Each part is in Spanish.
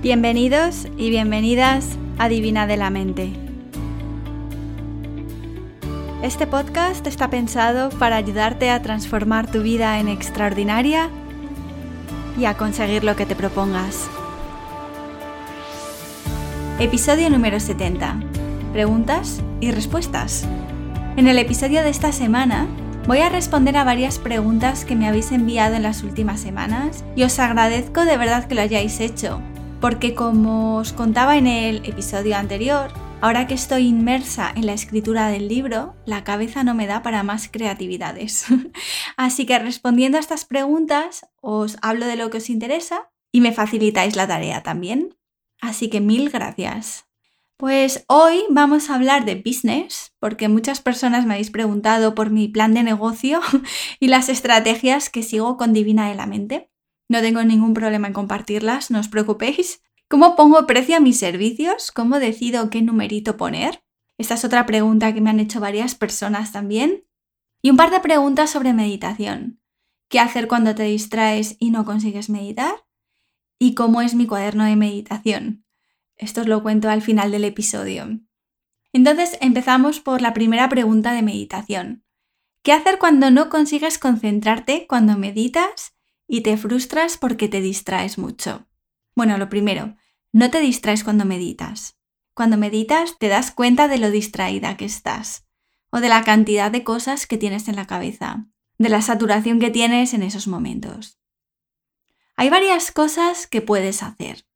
Bienvenidos y bienvenidas a Divina de la Mente. Este podcast está pensado para ayudarte a transformar tu vida en extraordinaria y a conseguir lo que te propongas. Episodio número 70. Preguntas y respuestas. En el episodio de esta semana voy a responder a varias preguntas que me habéis enviado en las últimas semanas y os agradezco de verdad que lo hayáis hecho, porque como os contaba en el episodio anterior, ahora que estoy inmersa en la escritura del libro, la cabeza no me da para más creatividades. Así que respondiendo a estas preguntas, os hablo de lo que os interesa y me facilitáis la tarea también. Así que mil gracias. Pues hoy vamos a hablar de business, porque muchas personas me habéis preguntado por mi plan de negocio y las estrategias que sigo con Divina de la Mente. No tengo ningún problema en compartirlas, no os preocupéis. ¿Cómo pongo precio a mis servicios? ¿Cómo decido qué numerito poner? Esta es otra pregunta que me han hecho varias personas también. Y un par de preguntas sobre meditación. ¿Qué hacer cuando te distraes y no consigues meditar? ¿Y cómo es mi cuaderno de meditación? Esto os lo cuento al final del episodio. Entonces empezamos por la primera pregunta de meditación. ¿Qué hacer cuando no consigues concentrarte cuando meditas y te frustras porque te distraes mucho? Bueno, lo primero, no te distraes cuando meditas. Cuando meditas te das cuenta de lo distraída que estás o de la cantidad de cosas que tienes en la cabeza, de la saturación que tienes en esos momentos. Hay varias cosas que puedes hacer.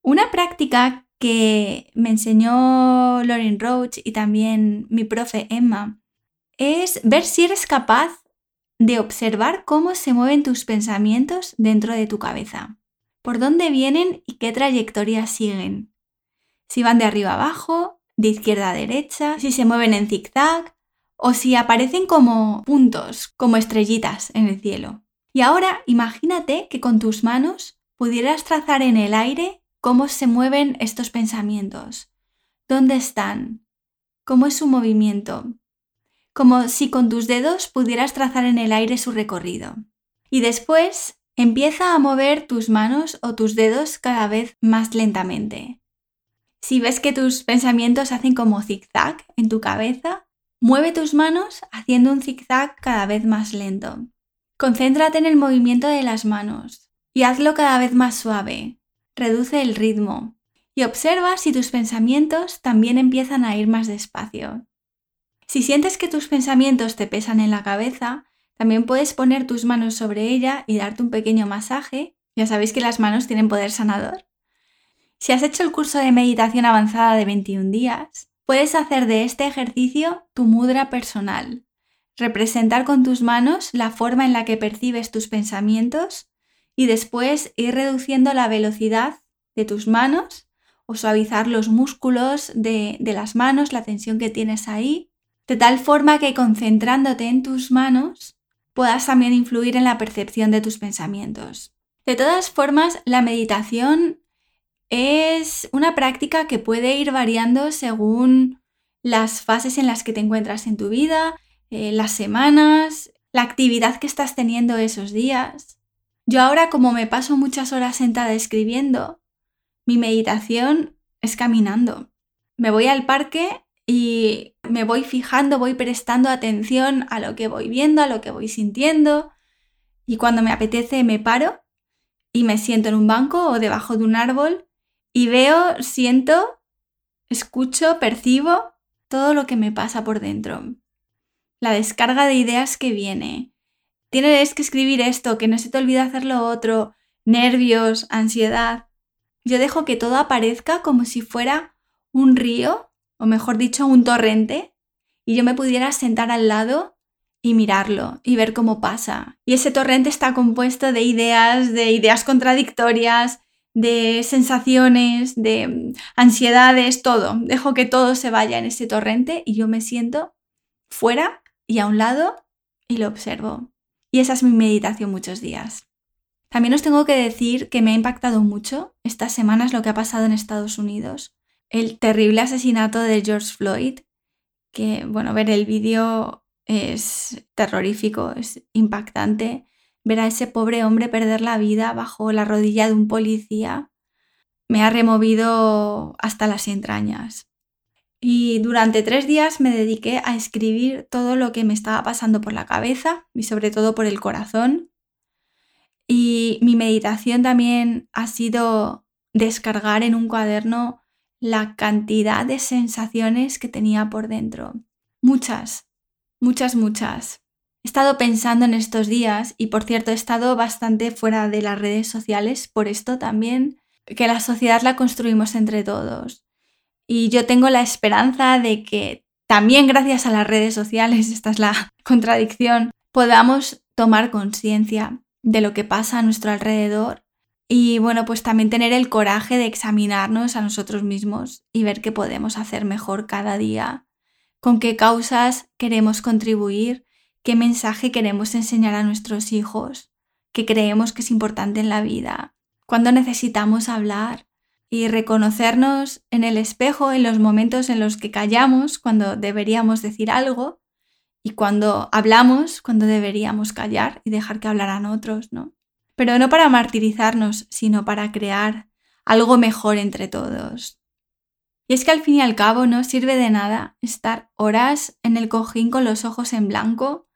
Una práctica que me enseñó Lauren Roach y también mi profe Emma es ver si eres capaz de observar cómo se mueven tus pensamientos dentro de tu cabeza, por dónde vienen y qué trayectoria siguen. Si van de arriba abajo, de izquierda a derecha, si se mueven en zigzag o si aparecen como puntos, como estrellitas en el cielo. Y ahora imagínate que con tus manos pudieras trazar en el aire cómo se mueven estos pensamientos, dónde están, cómo es su movimiento, como si con tus dedos pudieras trazar en el aire su recorrido. Y después empieza a mover tus manos o tus dedos cada vez más lentamente. Si ves que tus pensamientos hacen como zigzag en tu cabeza, mueve tus manos haciendo un zigzag cada vez más lento. Concéntrate en el movimiento de las manos y hazlo cada vez más suave, reduce el ritmo y observa si tus pensamientos también empiezan a ir más despacio. Si sientes que tus pensamientos te pesan en la cabeza, también puedes poner tus manos sobre ella y darte un pequeño masaje. Ya sabéis que las manos tienen poder sanador. Si has hecho el curso de meditación avanzada de 21 días, puedes hacer de este ejercicio tu mudra personal. Representar con tus manos la forma en la que percibes tus pensamientos y después ir reduciendo la velocidad de tus manos o suavizar los músculos de, de, las manos, la tensión que tienes ahí, de tal forma que concentrándote en tus manos puedas también influir en la percepción de tus pensamientos. De todas formas, la meditación es una práctica que puede ir variando según las fases en las que te encuentras en tu vida, eh, las semanas, la actividad que estás teniendo esos días. Yo ahora como me paso muchas horas sentada escribiendo, mi meditación es caminando. Me voy al parque y me voy fijando, voy prestando atención a lo que voy viendo, a lo que voy sintiendo. Y cuando me apetece me paro y me siento en un banco o debajo de un árbol y veo, siento, escucho, percibo todo lo que me pasa por dentro. La descarga de ideas que viene, tienes que escribir esto, que no se te olvide hacer lo otro, nervios, ansiedad. Yo dejo que todo aparezca como si fuera un río, o mejor dicho, un torrente, y yo me pudiera sentar al lado y mirarlo y ver cómo pasa. Y ese torrente está compuesto de ideas, de ideas contradictorias, de sensaciones, de ansiedades, todo. Dejo que todo se vaya en ese torrente y yo me siento fuera y a un lado y lo observo. Y esa es mi meditación muchos días. También os tengo que decir que me ha impactado mucho estas semanas lo que ha pasado en Estados Unidos. El terrible asesinato de George Floyd, que, bueno, ver el vídeo es terrorífico, es impactante. Ver a ese pobre hombre perder la vida bajo la rodilla de un policía. me ha removido hasta las entrañas. Y durante tres días me dediqué a escribir todo lo que me estaba pasando por la cabeza y sobre todo por el corazón. Y mi meditación también ha sido descargar en un cuaderno la cantidad de sensaciones que tenía por dentro. Muchas, muchas, muchas. He estado pensando en estos días y por cierto he estado bastante fuera de las redes sociales por esto también, que la sociedad la construimos entre todos. Y yo tengo la esperanza de que también gracias a las redes sociales, esta es la contradicción, podamos tomar conciencia de lo que pasa a nuestro alrededor y bueno, pues también tener el coraje de examinarnos a nosotros mismos y ver qué podemos hacer mejor cada día, con qué causas queremos contribuir qué mensaje queremos enseñar a nuestros hijos, qué creemos que es importante en la vida, cuándo necesitamos hablar y reconocernos en el espejo en los momentos en los que callamos cuando deberíamos decir algo y cuando hablamos cuando deberíamos callar y dejar que hablaran otros, ¿no? Pero no para martirizarnos, sino para crear algo mejor entre todos. Y es que al fin y al cabo no sirve de nada estar horas en el cojín con los ojos en blanco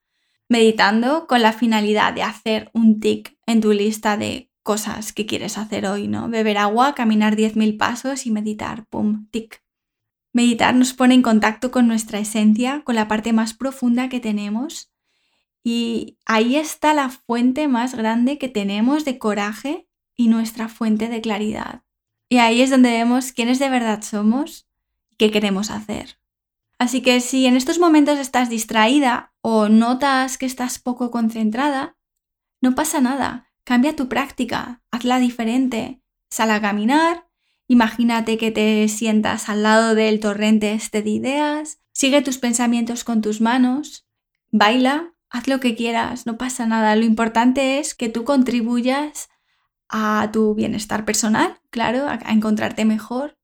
meditando con la finalidad de hacer un tic en tu lista de cosas que quieres hacer hoy, ¿no? Beber agua, caminar 10.000 pasos y meditar, pum, tic. Meditar nos pone en contacto con nuestra esencia, con la parte más profunda que tenemos y ahí está la fuente más grande que tenemos de coraje y nuestra fuente de claridad. Y ahí es donde vemos quiénes de verdad somos y qué queremos hacer. Así que si en estos momentos estás distraída o notas que estás poco concentrada, no pasa nada. Cambia tu práctica, hazla diferente. Sal a caminar, imagínate que te sientas al lado del torrente este de ideas, sigue tus pensamientos con tus manos, baila, haz lo que quieras, no pasa nada. Lo importante es que tú contribuyas a tu bienestar personal, claro, a, encontrarte mejor,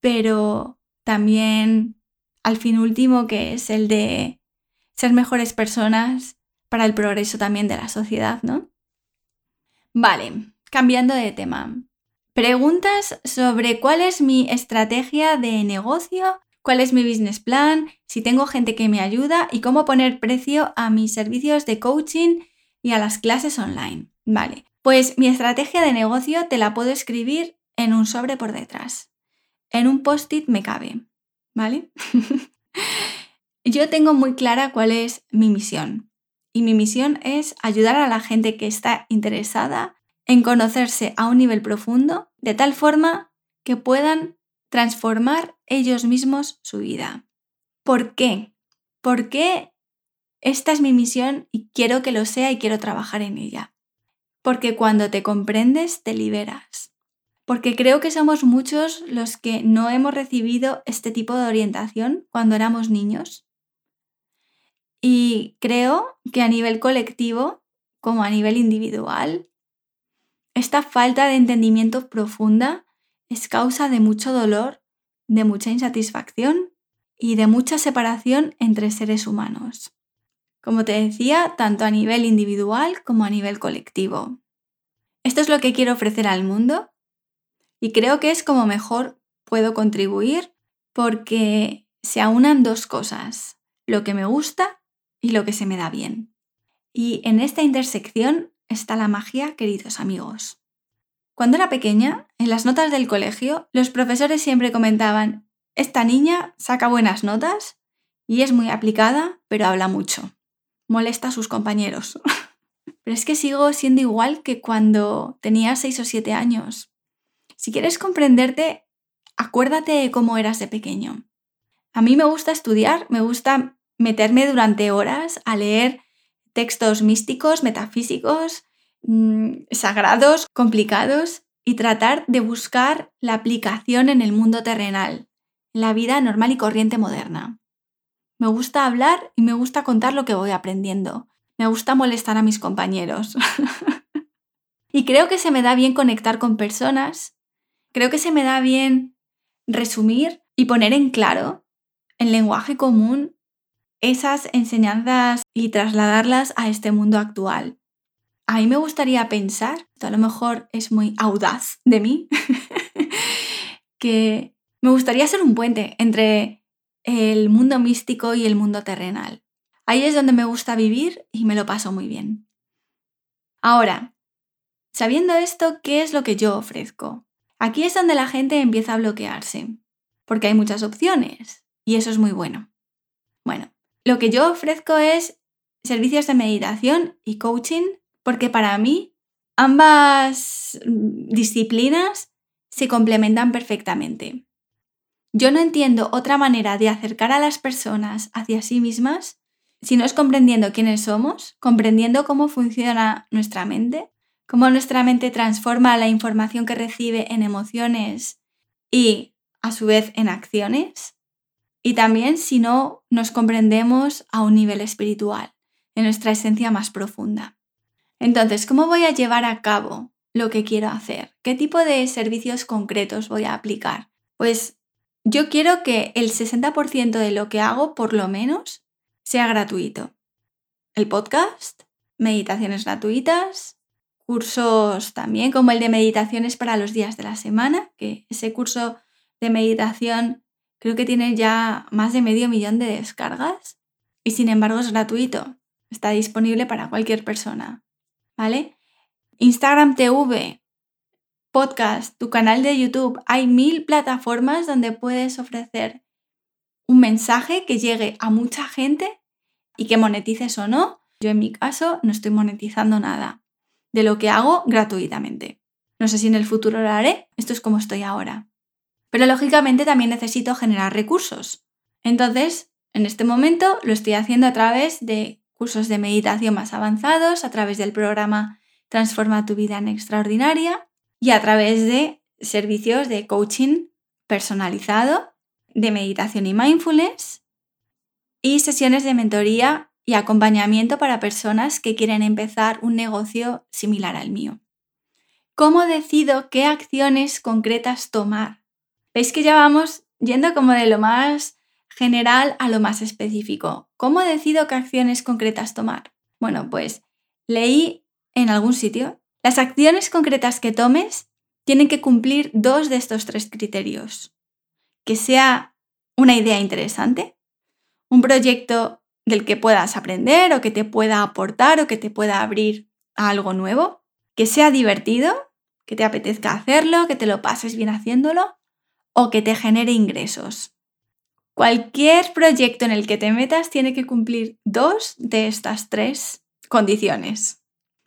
pero también al fin último, que es el de ser mejores personas para el progreso también de la sociedad, ¿no? Vale, cambiando de tema. Preguntas sobre cuál es mi estrategia de negocio, cuál es mi business plan, si tengo gente que me ayuda y cómo poner precio a mis servicios de coaching y a las clases online. Vale, pues mi estrategia de negocio te la puedo escribir en un sobre por detrás. En un post-it me cabe. ¿vale? Yo tengo muy clara cuál es mi misión. Y mi misión es ayudar a la gente que está interesada en conocerse a un nivel profundo, de tal forma que puedan transformar ellos mismos su vida. ¿Por qué? Porque esta es mi misión y quiero que lo sea y quiero trabajar en ella. Porque cuando te comprendes, te liberas porque creo que somos muchos los que no hemos recibido este tipo de orientación cuando éramos niños. Y creo que a nivel colectivo, como a nivel individual, esta falta de entendimiento profunda es causa de mucho dolor, de mucha insatisfacción y de mucha separación entre seres humanos. Como te decía, tanto a nivel individual como a nivel colectivo. Esto es lo que quiero ofrecer al mundo y creo que es como mejor puedo contribuir porque se aunan dos cosas, lo que me gusta y lo que se me da bien. Y en esta intersección está la magia, queridos amigos. Cuando era pequeña, en las notas del colegio, los profesores siempre comentaban, esta niña saca buenas notas y es muy aplicada, pero habla mucho. Molesta a sus compañeros. pero es que sigo siendo igual que cuando tenía 6 o 7 años. Si quieres comprenderte, acuérdate cómo eras de pequeño. A mí me gusta estudiar, me gusta meterme durante horas a leer textos místicos, metafísicos, mm, sagrados, complicados y tratar de buscar la aplicación en el mundo terrenal, en la vida normal y corriente moderna. Me gusta hablar y me gusta contar lo que voy aprendiendo. Me gusta molestar a mis compañeros. y creo que se me da bien conectar con personas Creo que se me da bien resumir y poner en claro, en lenguaje común, esas enseñanzas y trasladarlas a este mundo actual. A mí me gustaría pensar, a lo mejor es muy audaz de mí, que me gustaría ser un puente entre el mundo místico y el mundo terrenal. Ahí es donde me gusta vivir y me lo paso muy bien. Ahora, sabiendo esto, ¿qué es lo que yo ofrezco? Aquí es donde la gente empieza a bloquearse, porque hay muchas opciones y eso es muy bueno. Bueno, lo que yo ofrezco es servicios de meditación y coaching, porque para mí ambas disciplinas se complementan perfectamente. Yo no entiendo otra manera de acercar a las personas hacia sí mismas si no es comprendiendo quiénes somos, comprendiendo cómo funciona nuestra mente, cómo nuestra mente transforma la información que recibe en emociones y a su vez en acciones, y también si no nos comprendemos a un nivel espiritual, en nuestra esencia más profunda. Entonces, ¿cómo voy a llevar a cabo lo que quiero hacer? ¿Qué tipo de servicios concretos voy a aplicar? Pues yo quiero que el 60% de lo que hago, por lo menos, sea gratuito. El podcast, meditaciones gratuitas, cursos también como el de meditaciones para los días de la semana, que ese curso de meditación creo que tiene ya más de medio millón de descargas y sin embargo es gratuito. Está disponible para cualquier persona. ¿Vale? Instagram TV, podcast, tu canal de YouTube, hay mil plataformas donde puedes ofrecer un mensaje que llegue a mucha gente y que monetices o no. Yo en mi caso no estoy monetizando nada de lo que hago gratuitamente. No sé si en el futuro lo haré, esto es como estoy ahora. Pero lógicamente también necesito generar recursos. Entonces, en este momento lo estoy haciendo a través de cursos de meditación más avanzados, a través del programa Transforma tu vida en extraordinaria y a través de servicios de coaching personalizado de meditación y mindfulness y sesiones de mentoría y acompañamiento para personas que quieren empezar un negocio similar al mío. ¿Cómo decido qué acciones concretas tomar? Veis que ya vamos yendo como de lo más general a lo más específico. ¿Cómo decido qué acciones concretas tomar? Bueno, pues leí en algún sitio, las acciones concretas que tomes tienen que cumplir dos de estos tres criterios que sea una idea interesante, un proyecto del que puedas aprender o que te pueda aportar o que te pueda abrir a algo nuevo, que sea divertido, que te apetezca hacerlo, que te lo pases bien haciéndolo o que te genere ingresos. Cualquier proyecto en el que te metas tiene que cumplir dos de estas tres condiciones.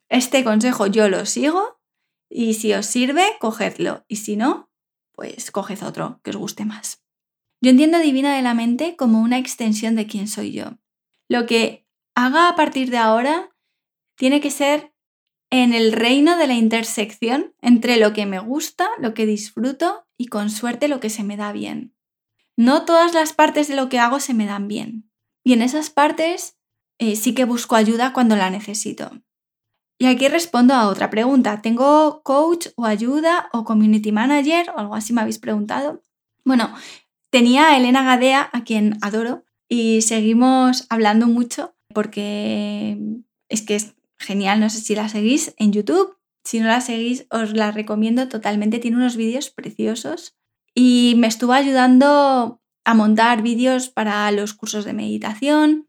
Este consejo yo lo sigo y si os sirve, cogedlo y si no, pues coged otro que os guste más. Yo entiendo Divina de la Mente como una extensión de quién soy yo. Lo que haga a partir de ahora tiene que ser en el reino de la intersección entre lo que me gusta, lo que disfruto y con suerte lo que se me da bien. No todas las partes de lo que hago se me dan bien. Y en esas partes eh, sí que busco ayuda cuando la necesito. Y aquí respondo a otra pregunta. ¿Tengo coach o ayuda o community manager o algo así me habéis preguntado? Bueno, tenía a Elena Gadea, a quien adoro, y seguimos hablando mucho porque es que es genial. No sé si la seguís en YouTube. Si no la seguís, os la recomiendo totalmente. Tiene unos vídeos preciosos y me estuvo ayudando a montar vídeos para los cursos de meditación,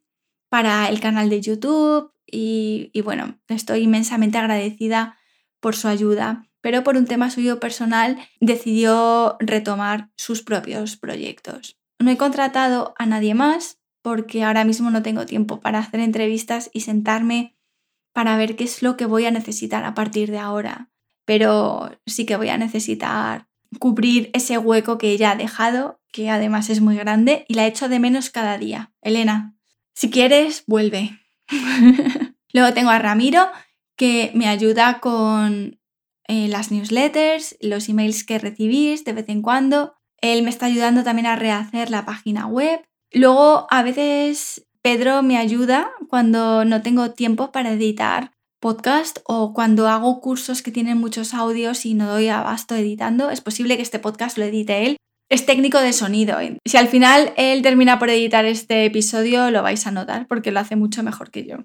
para el canal de YouTube y, bueno, estoy inmensamente agradecida por su ayuda, pero por un tema suyo personal decidió retomar sus propios proyectos. No he contratado a nadie más porque ahora mismo no tengo tiempo para hacer entrevistas y sentarme para ver qué es lo que voy a necesitar a partir de ahora, pero sí que voy a necesitar cubrir ese hueco que ella ha dejado, que además es muy grande y la echo de menos cada día. Elena, si quieres, vuelve. Luego tengo a Ramiro, que me ayuda con eh, las newsletters, los emails que recibís de vez en cuando. Él me está ayudando también a rehacer la página web. Luego, a veces Pedro me ayuda cuando no tengo tiempo para editar podcast o cuando hago cursos que tienen muchos audios y no doy abasto editando. Es posible que este podcast lo edite él. Es técnico de sonido. Si al final él termina por editar este episodio, lo vais a notar porque lo hace mucho mejor que yo.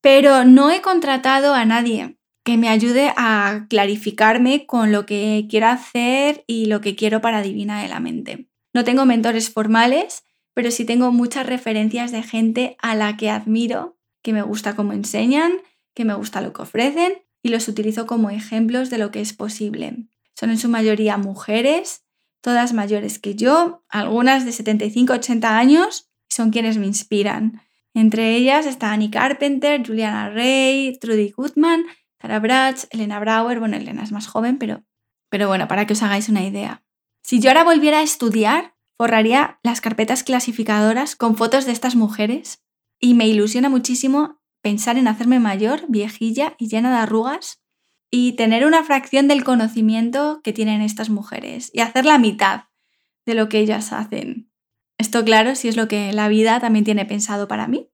Pero no he contratado a nadie. que me ayude a clarificarme con lo que quiero hacer y lo que quiero para Divina de la Mente. No tengo mentores formales, pero sí tengo muchas referencias de gente a la que admiro, que me gusta cómo enseñan, que me gusta lo que ofrecen y los utilizo como ejemplos de lo que es posible. Son en su mayoría mujeres, todas mayores que yo, algunas de 75-80 años, son quienes me inspiran. Entre ellas está Annie Carpenter, Juliana Rey, Trudy Goodman, Tara Bratz, Elena Brauer, bueno, Elena es más joven, pero, pero bueno, para que os hagáis una idea. Si yo ahora volviera a estudiar, forraría las carpetas clasificadoras con fotos de estas mujeres y me ilusiona muchísimo pensar en hacerme mayor, viejilla y llena de arrugas y tener una fracción del conocimiento que tienen estas mujeres y hacer la mitad de lo que ellas hacen. Esto claro, si es lo que la vida también tiene pensado para mí.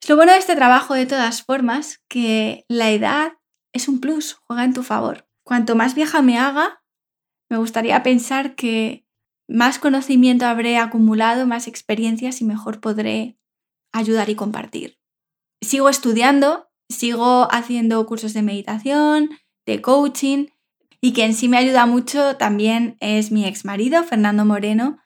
Es lo bueno de este trabajo de todas formas, que la edad es un plus, juega en tu favor. Cuanto más vieja me haga, me gustaría pensar que más conocimiento habré acumulado, más experiencias y mejor podré ayudar y compartir. Sigo estudiando, sigo haciendo cursos de meditación, de coaching y quien sí me ayuda mucho también es mi ex marido, Fernando Moreno,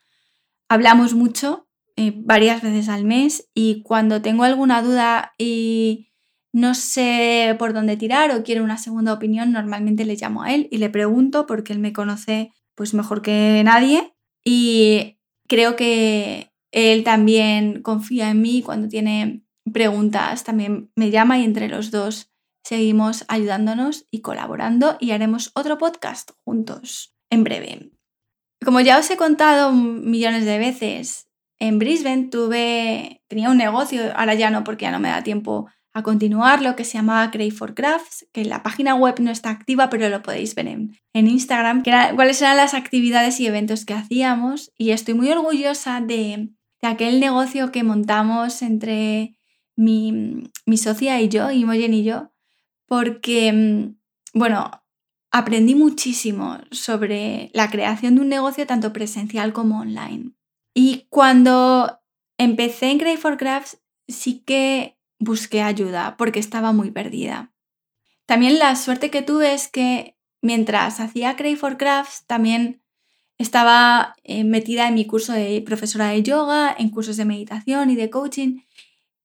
hablamos mucho, eh, varias veces al mes, y cuando tengo alguna duda y no sé por dónde tirar o quiero una segunda opinión, normalmente le llamo a él y le pregunto porque él me conoce pues mejor que nadie. Y creo que él también confía en mí cuando tiene preguntas, también me llama y entre los dos seguimos ayudándonos y colaborando y haremos otro podcast juntos en breve. Como ya os he contado millones de veces, en Brisbane tuve, tenía un negocio, ahora ya no porque ya no me da tiempo a continuar, lo que se llamaba Crave for Crafts, que la página web no está activa, pero lo podéis ver en, Instagram, que cuáles eran las actividades y eventos que hacíamos. Y estoy muy orgullosa de, aquel negocio que montamos entre mi, mi socia y yo, Imogen y yo, porque, mm, bueno, aprendí muchísimo sobre la creación de un negocio tanto presencial como online. Y cuando empecé en Crave for Crafts sí que busqué ayuda porque estaba muy perdida. También la suerte que tuve es que mientras hacía Crave for Crafts también estaba eh, metida en mi curso de profesora de yoga, en cursos de meditación y de coaching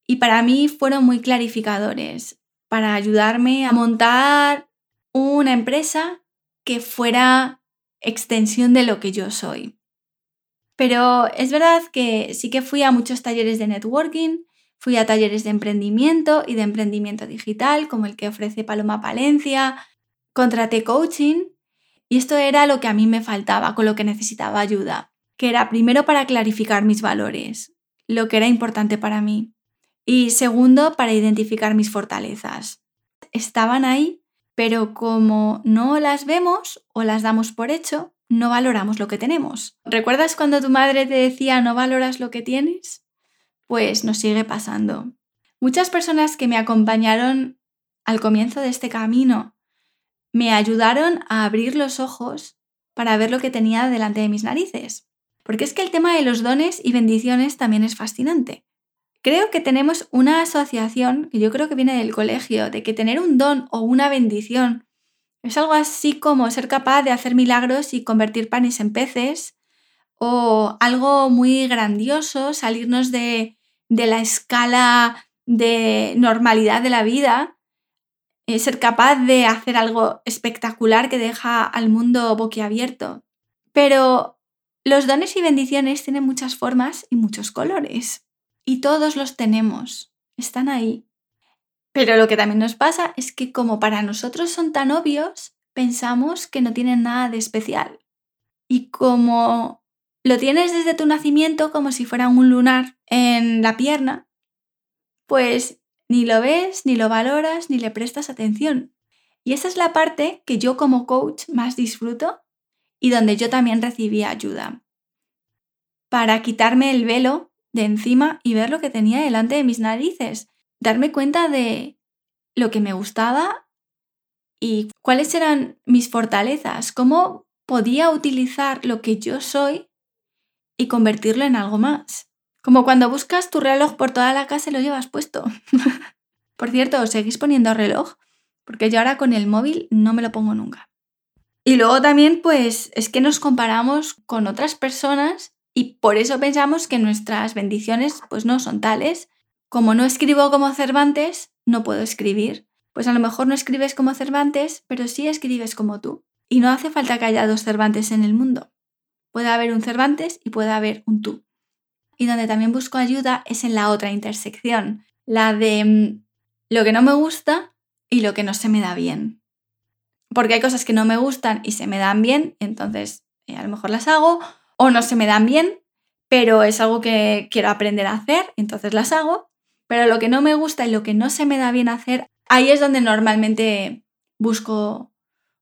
y para mí fueron muy clarificadores para ayudarme a montar una empresa que fuera extensión de lo que yo soy. Pero es verdad que sí que fui a muchos talleres de networking, fui a talleres de emprendimiento y de emprendimiento digital, como el que ofrece Paloma Palencia, contraté coaching y esto era lo que a mí me faltaba, con lo que necesitaba ayuda, que era primero para clarificar mis valores, lo que era importante para mí, y segundo para identificar mis fortalezas. Estaban ahí pero como no las vemos o las damos por hecho, no valoramos lo que tenemos. ¿Recuerdas cuando tu madre te decía no valoras lo que tienes? Pues nos sigue pasando. Muchas personas que me acompañaron al comienzo de este camino me ayudaron a abrir los ojos para ver lo que tenía delante de mis narices. Porque es que el tema de los dones y bendiciones también es fascinante. Creo que tenemos una asociación, que yo creo que viene del colegio, de que tener un don o una bendición es algo así como ser capaz de hacer milagros y convertir panes en peces, o algo muy grandioso, salirnos de, la escala de normalidad de la vida, eh, ser capaz de hacer algo espectacular que deja al mundo boquiabierto. Pero los dones y bendiciones tienen muchas formas y muchos colores. Y todos los tenemos, están ahí. Pero lo que también nos pasa es que como para nosotros son tan obvios, pensamos que no tienen nada de especial. Y como lo tienes desde tu nacimiento como si fuera un lunar en la pierna, pues ni lo ves, ni lo valoras, ni le prestas atención. Y esa es la parte que yo como coach más disfruto y donde yo también recibí ayuda. Para quitarme el velo de encima y ver lo que tenía delante de mis narices. Darme cuenta de lo que me gustaba y cuáles eran mis fortalezas, cómo podía utilizar lo que yo soy y convertirlo en algo más. Como cuando buscas tu reloj por toda la casa y lo llevas puesto. por cierto, ¿os seguís poniendo reloj? porque yo ahora con el móvil no me lo pongo nunca. Y luego también, pues, es que nos comparamos con otras personas y por eso pensamos que nuestras bendiciones, pues, no son tales. Como no escribo como Cervantes, no puedo escribir. Pues a lo mejor no escribes como Cervantes, pero sí escribes como tú. Y no hace falta que haya dos Cervantes en el mundo. Puede haber un Cervantes y puede haber un tú. Y donde también busco ayuda es en la otra intersección, la de mm, lo que no me gusta y lo que no se me da bien. Porque hay cosas que no me gustan y se me dan bien, entonces eh, a lo mejor las hago, o no se me dan bien, pero es algo que quiero aprender a hacer, entonces las hago. Pero lo que no me gusta y lo que no se me da bien hacer, ahí es donde normalmente busco,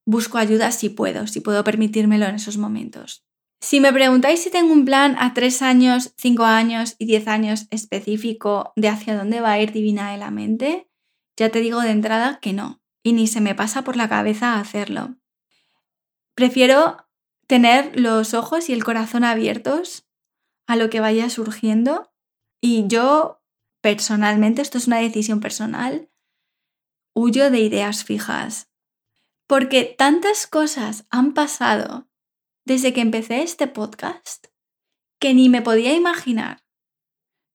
busco ayuda si puedo, si puedo permitírmelo en esos momentos. Si me preguntáis si tengo un plan a tres años, cinco años y diez años específico de hacia dónde va a ir Divina de la Mente, ya te digo de entrada que no, y ni se me pasa por la cabeza hacerlo. Prefiero tener los ojos y el corazón abiertos a lo que vaya surgiendo y yo personalmente, esto es una decisión personal, huyo de ideas fijas. Porque tantas cosas han pasado desde que empecé este podcast que ni me podía imaginar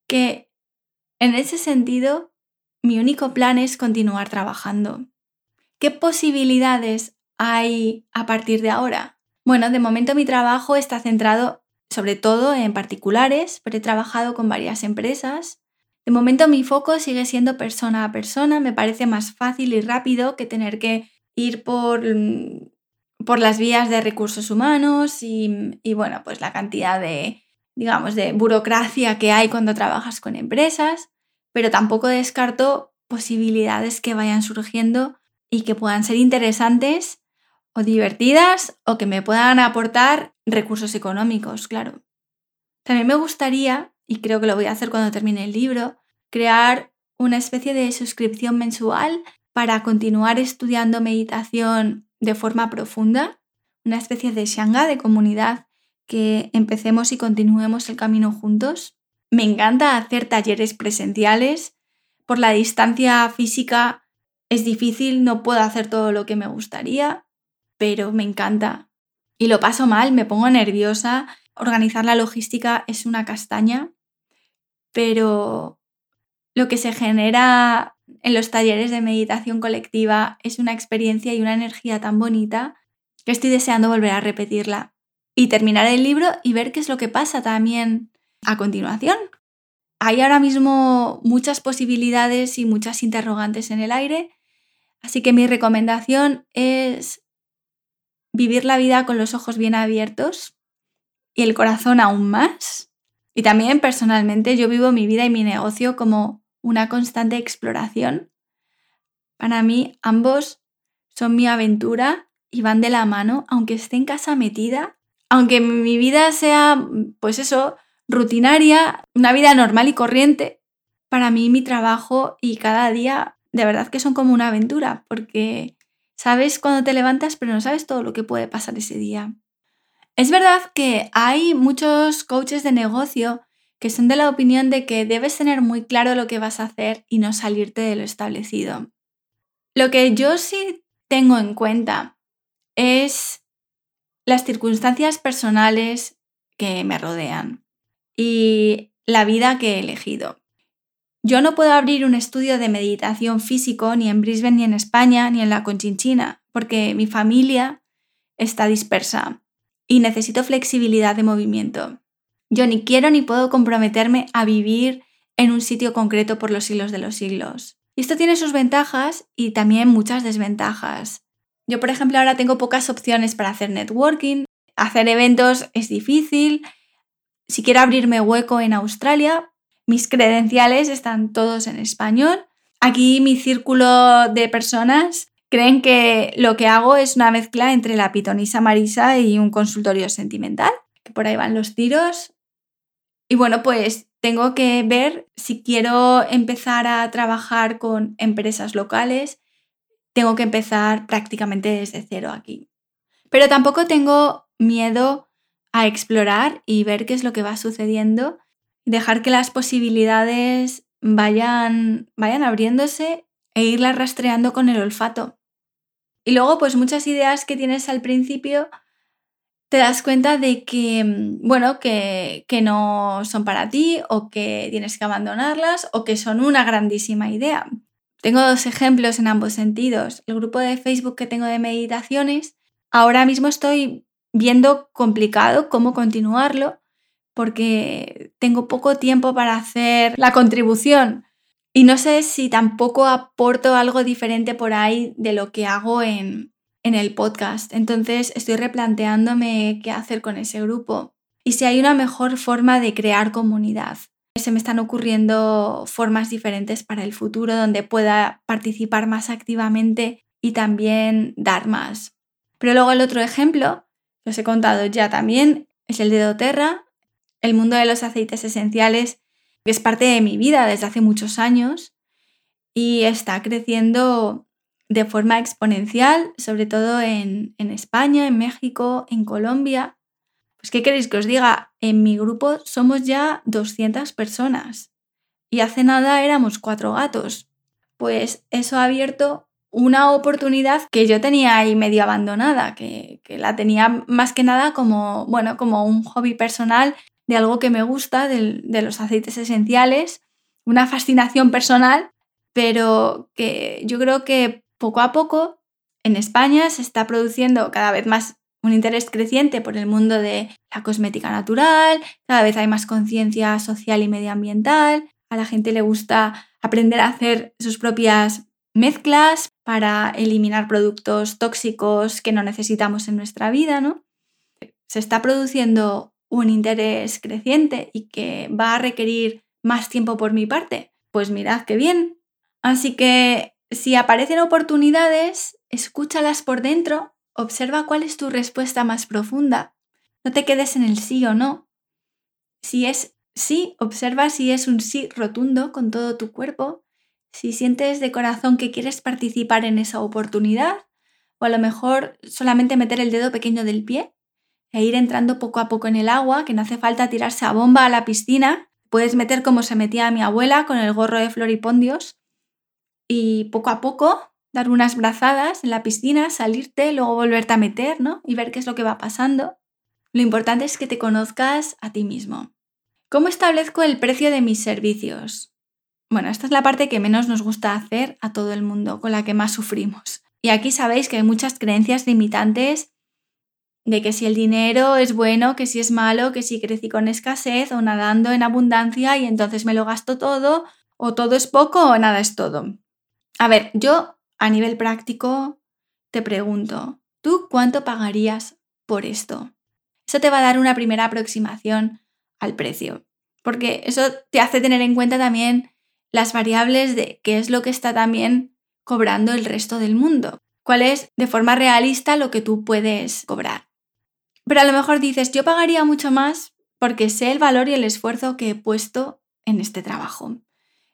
que en ese sentido mi único plan es continuar trabajando. ¿Qué posibilidades hay a partir de ahora? Bueno, de momento mi trabajo está centrado sobre todo en particulares, pero he trabajado con varias empresas. De momento mi foco sigue siendo persona a persona, me parece más fácil y rápido que tener que ir por mm, por las vías de recursos humanos y, bueno, pues la cantidad de, digamos, de burocracia que hay cuando trabajas con empresas, pero tampoco descarto posibilidades que vayan surgiendo y que puedan ser interesantes o divertidas o que me puedan aportar recursos económicos, claro. También me gustaría, y creo que lo voy a hacer cuando termine el libro, crear una especie de suscripción mensual para continuar estudiando meditación de forma profunda, una especie de shanga, de comunidad, que empecemos y continuemos el camino juntos. Me encanta hacer talleres presenciales. Por la distancia física es difícil, no puedo hacer todo lo que me gustaría, pero me encanta. Y lo paso mal, me pongo nerviosa. Organizar la logística es una castaña, pero lo que se genera en los talleres de meditación colectiva es una experiencia y una energía tan bonita que estoy deseando volver a repetirla y terminar el libro y ver qué es lo que pasa también a continuación. Hay ahora mismo muchas posibilidades y muchas interrogantes en el aire, así que mi recomendación es vivir la vida con los ojos bien abiertos y el corazón aún más. Y también personalmente yo vivo mi vida y mi negocio como una constante exploración. Para mí ambos son mi aventura y van de la mano, aunque esté en casa metida, aunque mi vida sea, pues eso, rutinaria, una vida normal y corriente, para mí mi trabajo y cada día de verdad que son como una aventura, porque sabes cuando te levantas, pero no sabes todo lo que puede pasar ese día. Es verdad que hay muchos coaches de negocio que son de la opinión de que debes tener muy claro lo que vas a hacer y no salirte de lo establecido. Lo que yo sí tengo en cuenta es las circunstancias personales que me rodean y la vida que he elegido. Yo no puedo abrir un estudio de meditación físico ni en Brisbane, ni en España, ni en la Conchinchina, porque mi familia está dispersa y necesito flexibilidad de movimiento. Yo ni quiero ni puedo comprometerme a vivir en un sitio concreto por los siglos de los siglos. Y esto tiene sus ventajas y también muchas desventajas. Yo, por ejemplo, ahora tengo pocas opciones para hacer networking. Hacer eventos es difícil. Si quiero abrirme hueco en Australia, mis credenciales están todos en español. Aquí mi círculo de personas creen que lo que hago es una mezcla entre la pitonisa Marisa y un consultorio sentimental. Que por ahí van los tiros. Y bueno, pues tengo que ver si quiero empezar a trabajar con empresas locales, tengo que empezar prácticamente desde cero aquí. Pero tampoco tengo miedo a explorar y ver qué es lo que va sucediendo, dejar que las posibilidades vayan, vayan abriéndose e irlas rastreando con el olfato. Y luego, pues muchas ideas que tienes al principio te das cuenta de que, mm, bueno, que, que, no son para ti o que tienes que abandonarlas o que son una grandísima idea. Tengo dos ejemplos en ambos sentidos. El grupo de Facebook que tengo de meditaciones, ahora mismo estoy viendo complicado cómo continuarlo porque tengo poco tiempo para hacer la contribución y no sé si tampoco aporto algo diferente por ahí de lo que hago en, el podcast. Entonces estoy replanteándome qué hacer con ese grupo y si hay una mejor forma de crear comunidad. Se me están ocurriendo formas diferentes para el futuro donde pueda participar más activamente y también dar más. Pero luego el otro ejemplo, que os he contado ya también, es el de doTERRA, el mundo de los aceites esenciales es parte de mi vida desde hace muchos años y está creciendo de forma exponencial, sobre todo en, España, en México, en Colombia. Pues, ¿qué queréis que os diga? En mi grupo somos ya 200 personas y hace nada éramos cuatro gatos. Pues eso ha abierto una oportunidad que yo tenía ahí medio abandonada, que, que, la tenía más que nada como, bueno, como un hobby personal de algo que me gusta, de, los aceites esenciales, una fascinación personal, pero que yo creo que poco a poco en España se está produciendo cada vez más un interés creciente por el mundo de la cosmética natural, cada vez hay más conciencia social y medioambiental, a la gente le gusta aprender a hacer sus propias mezclas para eliminar productos tóxicos que no necesitamos en nuestra vida, ¿no? Se está produciendo un interés creciente y que va a requerir más tiempo por mi parte, pues mirad qué bien. Así que si aparecen oportunidades, escúchalas por dentro, observa cuál es tu respuesta más profunda. No te quedes en el sí o no. Si es sí, observa si es un sí rotundo con todo tu cuerpo, si sientes de corazón que quieres participar en esa oportunidad, o a lo mejor solamente meter el dedo pequeño del pie e ir entrando poco a poco en el agua, que no hace falta tirarse a bomba a la piscina. Puedes meter como se metía mi abuela con el gorro de floripondios y poco a poco dar unas brazadas en la piscina, salirte, luego volverte a meter, ¿no? Y ver qué es lo que va pasando. Lo importante es que te conozcas a ti mismo. ¿Cómo establezco el precio de mis servicios? Bueno, esta es la parte que menos nos gusta hacer a todo el mundo, con la que más sufrimos. Y aquí sabéis que hay muchas creencias limitantes de que si el dinero es bueno, que si es malo, que si crecí con escasez o nadando en abundancia y entonces me lo gasto todo, o todo es poco o nada es todo. A ver, yo a nivel práctico te pregunto, ¿tú cuánto pagarías por esto? Eso te va a dar una primera aproximación al precio, porque eso te hace tener en cuenta también las variables de qué es lo que está también cobrando el resto del mundo, cuál es de forma realista lo que tú puedes cobrar. Pero a lo mejor dices, yo pagaría mucho más porque sé el valor y el esfuerzo que he puesto en este trabajo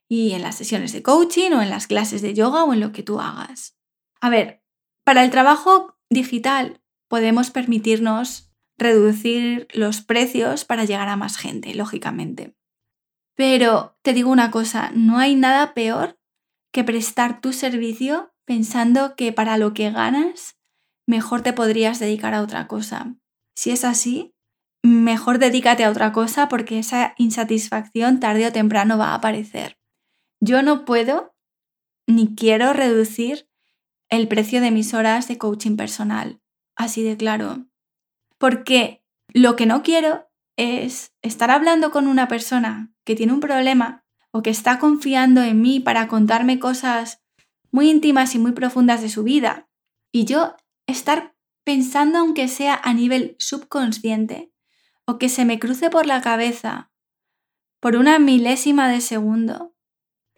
y en las sesiones de coaching o en las clases de yoga o en lo que tú hagas. A ver, para el trabajo digital podemos permitirnos reducir los precios para llegar a más gente, lógicamente. Pero te digo una cosa, no hay nada peor que prestar tu servicio pensando que para lo que ganas, mejor te podrías dedicar a otra cosa. Si es así, mejor dedícate a otra cosa porque esa insatisfacción tarde o temprano va a aparecer. Yo no puedo ni quiero reducir el precio de mis horas de coaching personal, así de claro. Porque lo que no quiero es estar hablando con una persona que tiene un problema o que está confiando en mí para contarme cosas muy íntimas y muy profundas de su vida y yo estar pensando aunque sea a nivel subconsciente o que se me cruce por la cabeza por una milésima de segundo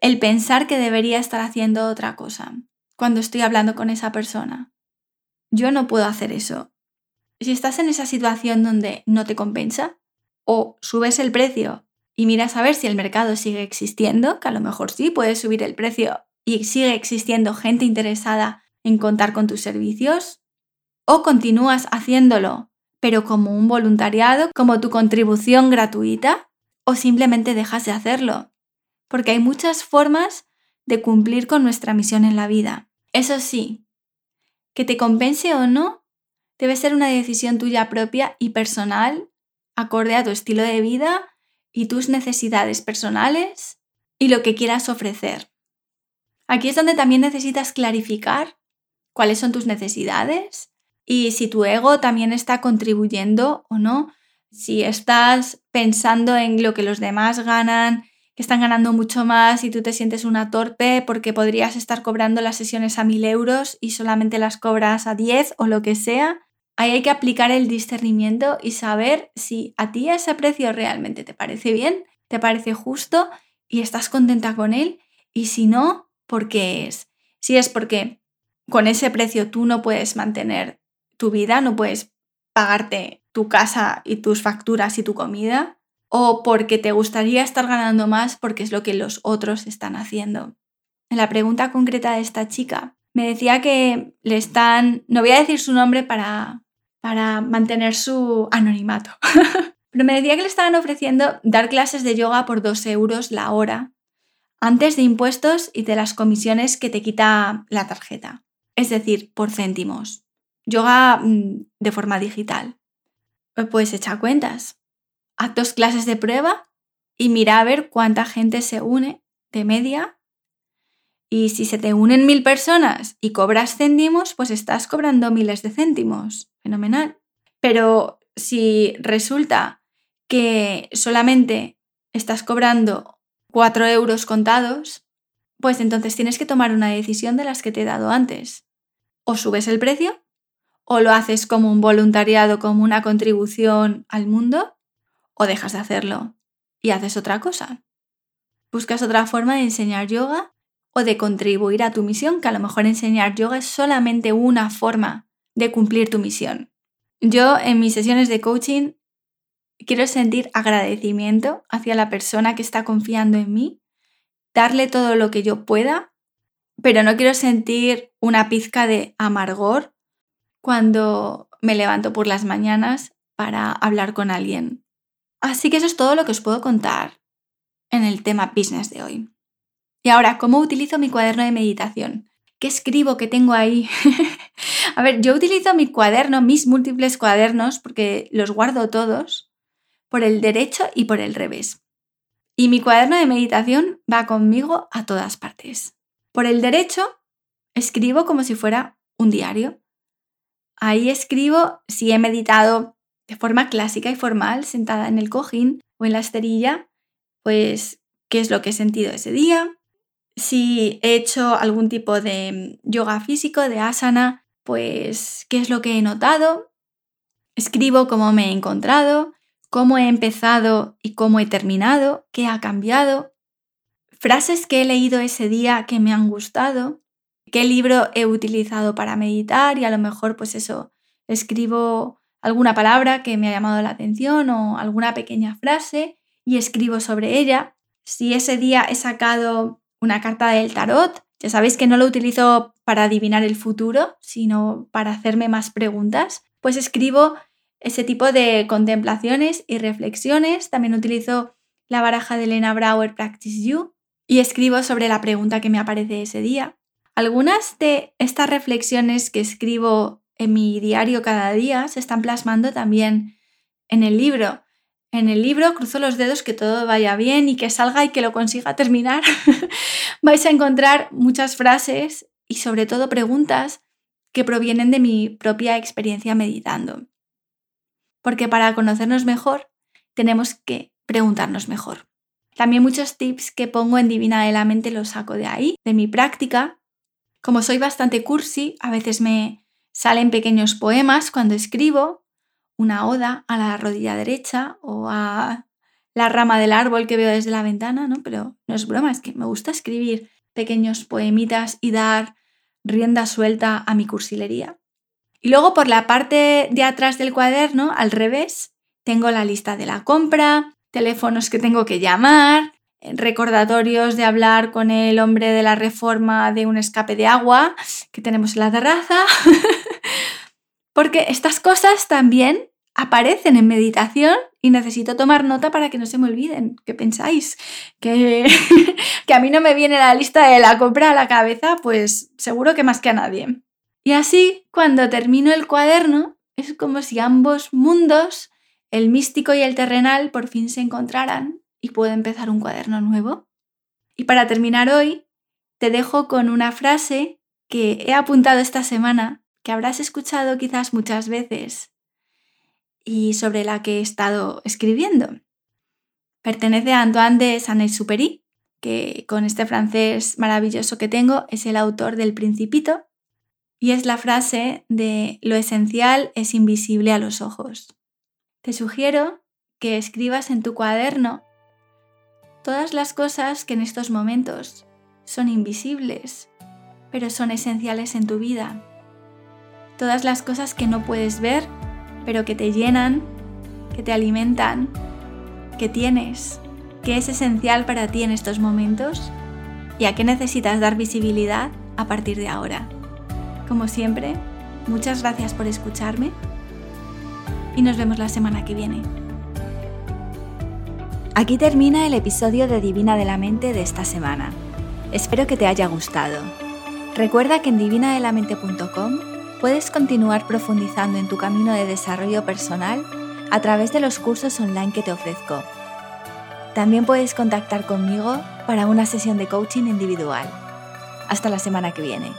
el pensar que debería estar haciendo otra cosa cuando estoy hablando con esa persona. Yo no puedo hacer eso. Si estás en esa situación donde no te compensa o subes el precio y miras a ver si el mercado sigue existiendo, que a lo mejor sí puedes subir el precio y sigue existiendo gente interesada en contar con tus servicios, o continúas haciéndolo, pero como un voluntariado, como tu contribución gratuita, o simplemente dejas de hacerlo. Porque hay muchas formas de cumplir con nuestra misión en la vida. Eso sí, que te compense o no, debe ser una decisión tuya propia y personal, acorde a tu estilo de vida y tus necesidades personales y lo que quieras ofrecer. Aquí es donde también necesitas clarificar cuáles son tus necesidades y si tu ego también está contribuyendo o no. Si estás pensando en lo que los demás ganan, que están ganando mucho más y tú te sientes una torpe porque podrías estar cobrando las sesiones a mil euros y solamente las cobras a 10 o lo que sea, ahí hay que aplicar el discernimiento y saber si a ti ese precio realmente te parece bien, te parece justo y estás contenta con él y si no, ¿por qué es? Si es porque con ese precio tú no puedes mantener tu vida, no puedes pagarte tu casa y tus facturas y tu comida, o porque te gustaría estar ganando más porque es lo que los otros están haciendo. En la pregunta concreta de esta chica, me decía que le están, no voy a decir su nombre para, para mantener su anonimato, pero me decía que le estaban ofreciendo dar clases de yoga por dos euros la hora, antes de impuestos y de las comisiones que te quita la tarjeta, es decir, por céntimos. Yoga mm, de forma digital. Pues echa cuentas haz dos clases de prueba y mira a ver cuánta gente se une de media. Y si se te unen mil personas y cobras céntimos, pues estás cobrando miles de céntimos. Fenomenal. Pero si resulta que solamente estás cobrando cuatro euros contados, pues entonces tienes que tomar una decisión de las que te he dado antes. O subes el precio, o lo haces como un voluntariado, como una contribución al mundo, o dejas de hacerlo y haces otra cosa. Buscas otra forma de enseñar yoga o de contribuir a tu misión, que a lo mejor enseñar yoga es solamente una forma de cumplir tu misión. Yo en mis sesiones de coaching quiero sentir agradecimiento hacia la persona que está confiando en mí, darle todo lo que yo pueda, pero no quiero sentir una pizca de amargor cuando me levanto por las mañanas para hablar con alguien. Así que eso es todo lo que os puedo contar en el tema business de hoy. Y ahora, ¿cómo utilizo mi cuaderno de meditación? ¿Qué escribo que tengo ahí? a ver, yo utilizo mi cuaderno, mis múltiples cuadernos, porque los guardo todos, por el derecho y por el revés. Y mi cuaderno de meditación va conmigo a todas partes. Por el derecho, escribo como si fuera un diario. Ahí escribo si he meditado de forma clásica y formal, sentada en el cojín o en la esterilla, pues qué es lo que he sentido ese día. Si he hecho algún tipo de yoga físico, de asana, pues qué es lo que he notado. Escribo cómo me he encontrado, cómo he empezado y cómo he terminado, qué ha cambiado. Frases que he leído ese día que me han gustado, qué libro he utilizado para meditar y a lo mejor pues eso, escribo alguna palabra que me ha llamado la atención o alguna pequeña frase y escribo sobre ella. Si ese día he sacado una carta del tarot, ya sabéis que no lo utilizo para adivinar el futuro, sino para hacerme más preguntas, pues escribo ese tipo de contemplaciones y reflexiones. También utilizo la baraja de Elena Brauer Practice You y escribo sobre la pregunta que me aparece ese día. Algunas de estas reflexiones que escribo en mi diario cada día se están plasmando también en el libro. En el libro cruzo los dedos que todo vaya bien y que salga y que lo consiga terminar. Vais a encontrar muchas frases y sobre todo preguntas que provienen de mi propia experiencia meditando. Porque para conocernos mejor tenemos que preguntarnos mejor. También muchos tips que pongo en Divina de la Mente los saco de ahí, de mi práctica. Como soy bastante cursi, a veces me, Salen pequeños poemas cuando escribo, una oda a la rodilla derecha o a la rama del árbol que veo desde la ventana, ¿no? Pero no es broma, es que me gusta escribir pequeños poemitas y dar rienda suelta a mi cursilería. Y luego por la parte de atrás del cuaderno, al revés, tengo la lista de la compra, teléfonos que tengo que llamar, recordatorios de hablar con el hombre de la reforma de un escape de agua que tenemos en la terraza, porque estas cosas también aparecen en meditación y necesito tomar nota para que no se me olviden. ¿Qué pensáis? ¿Que, que a mí no me viene la lista de la compra a la cabeza, pues seguro que más que a nadie. Y así, cuando termino el cuaderno, es como si ambos mundos, el místico y el terrenal, por fin se encontraran y puedo empezar un cuaderno nuevo. Y para terminar hoy, te dejo con una frase que he apuntado esta semana, que habrás escuchado quizás muchas veces y sobre la que he estado escribiendo. Pertenece a Antoine de Saint-Exupéry, que con este francés maravilloso que tengo es el autor del Principito, y es la frase de lo esencial es invisible a los ojos. Te sugiero que escribas en tu cuaderno todas las cosas que en estos momentos son invisibles, pero son esenciales en tu vida. Todas las cosas que no puedes ver, pero que te llenan, que te alimentan, que tienes, que es esencial para ti en estos momentos y a qué necesitas dar visibilidad a partir de ahora. Como siempre, muchas gracias por escucharme y nos vemos la semana que viene. Aquí termina el episodio de Divina de la Mente de esta semana. Espero que te haya gustado. Recuerda que en divinadelamente.com puedes continuar profundizando en tu camino de desarrollo personal a través de los cursos online que te ofrezco. También puedes contactar conmigo para una sesión de coaching individual. Hasta la semana que viene.